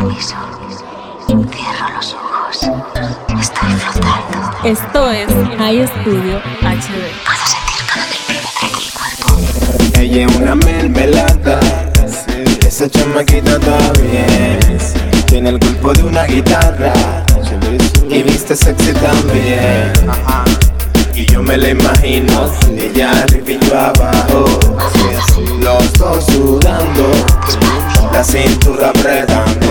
permiso. Cierro los ojos. Estoy flotando. Esto es High Studio HD. Puedo sentir cada milímetro de mi cuerpo. Ella es una mermelada. Esa chamaquita está bien. Tiene el cuerpo de una guitarra. Y viste sexy también. Y yo me la imagino. Ella arriba y yo abajo. Los dos sudando. La cintura apretando.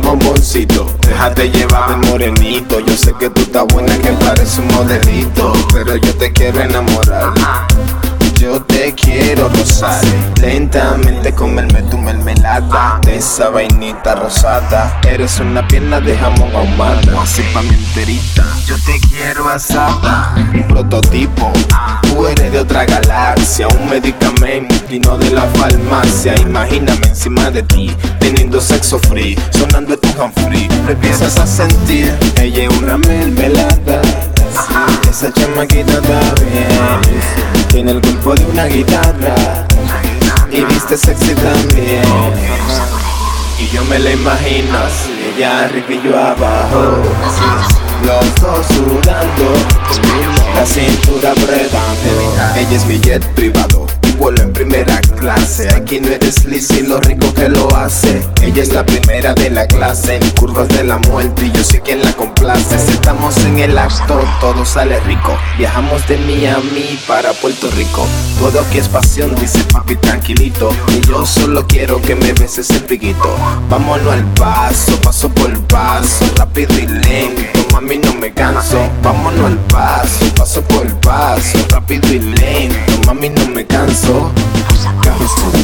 Bomboncito, déjate llevar morenito. Yo sé que tú estás buena que parece un modelito. Pero yo te quiero enamorar. Yo te quiero rozar Lentamente comerme tu mermelada De esa vainita rosada. Eres una pierna de jamón ahumada. Así pa' mi enterita Yo te quiero asada. Un prototipo Tú eres de otra galaxia. Un medicamento y no de la farmacia. Imagíname encima de ti Teniendo sexo free Sonando tu free. Lo empiezas a sentir Ella es una mermelada esa chamaquita está bien. Tiene el cuerpo de una guitarra. Y viste sexy también. Y yo me la imagino Ella arriba y yo abajo. Los dos sudando La cintura apretando. Ella es mi jet privado vuelo en primera clase. Aquí no eres Lizzy, lo rico que lo hace. Ella es la primera de la clase En curvas de la muerte y yo sé quien la complace. Estamos en el acto, todo sale rico. Viajamos de Miami para Puerto Rico. Todo aquí es pasión, dice papi tranquilito. Y yo solo quiero que me beses el piquito Vámonos al paso, paso por paso Rápido y lento, mami no me canso. Vámonos al paso, paso por paso Rápido y lento, no me canso.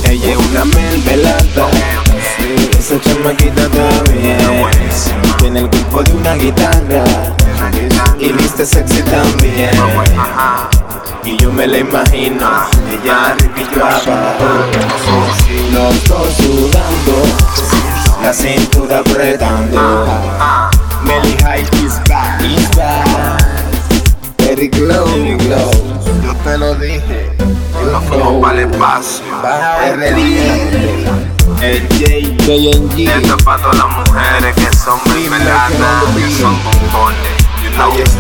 Ella es una mermelada. Esa chamaquita está bien. Tiene el cuerpo de una guitarra. Y viste sexy también. Y yo me la imagino Ella arriba y yo Los dos sudando La cintura apretando. Melly High is back, is glow Yo te lo dije nos fuimos para el espacio. RD, el J, JNG. Esto es para todas las mujeres que son que son bombones. You know.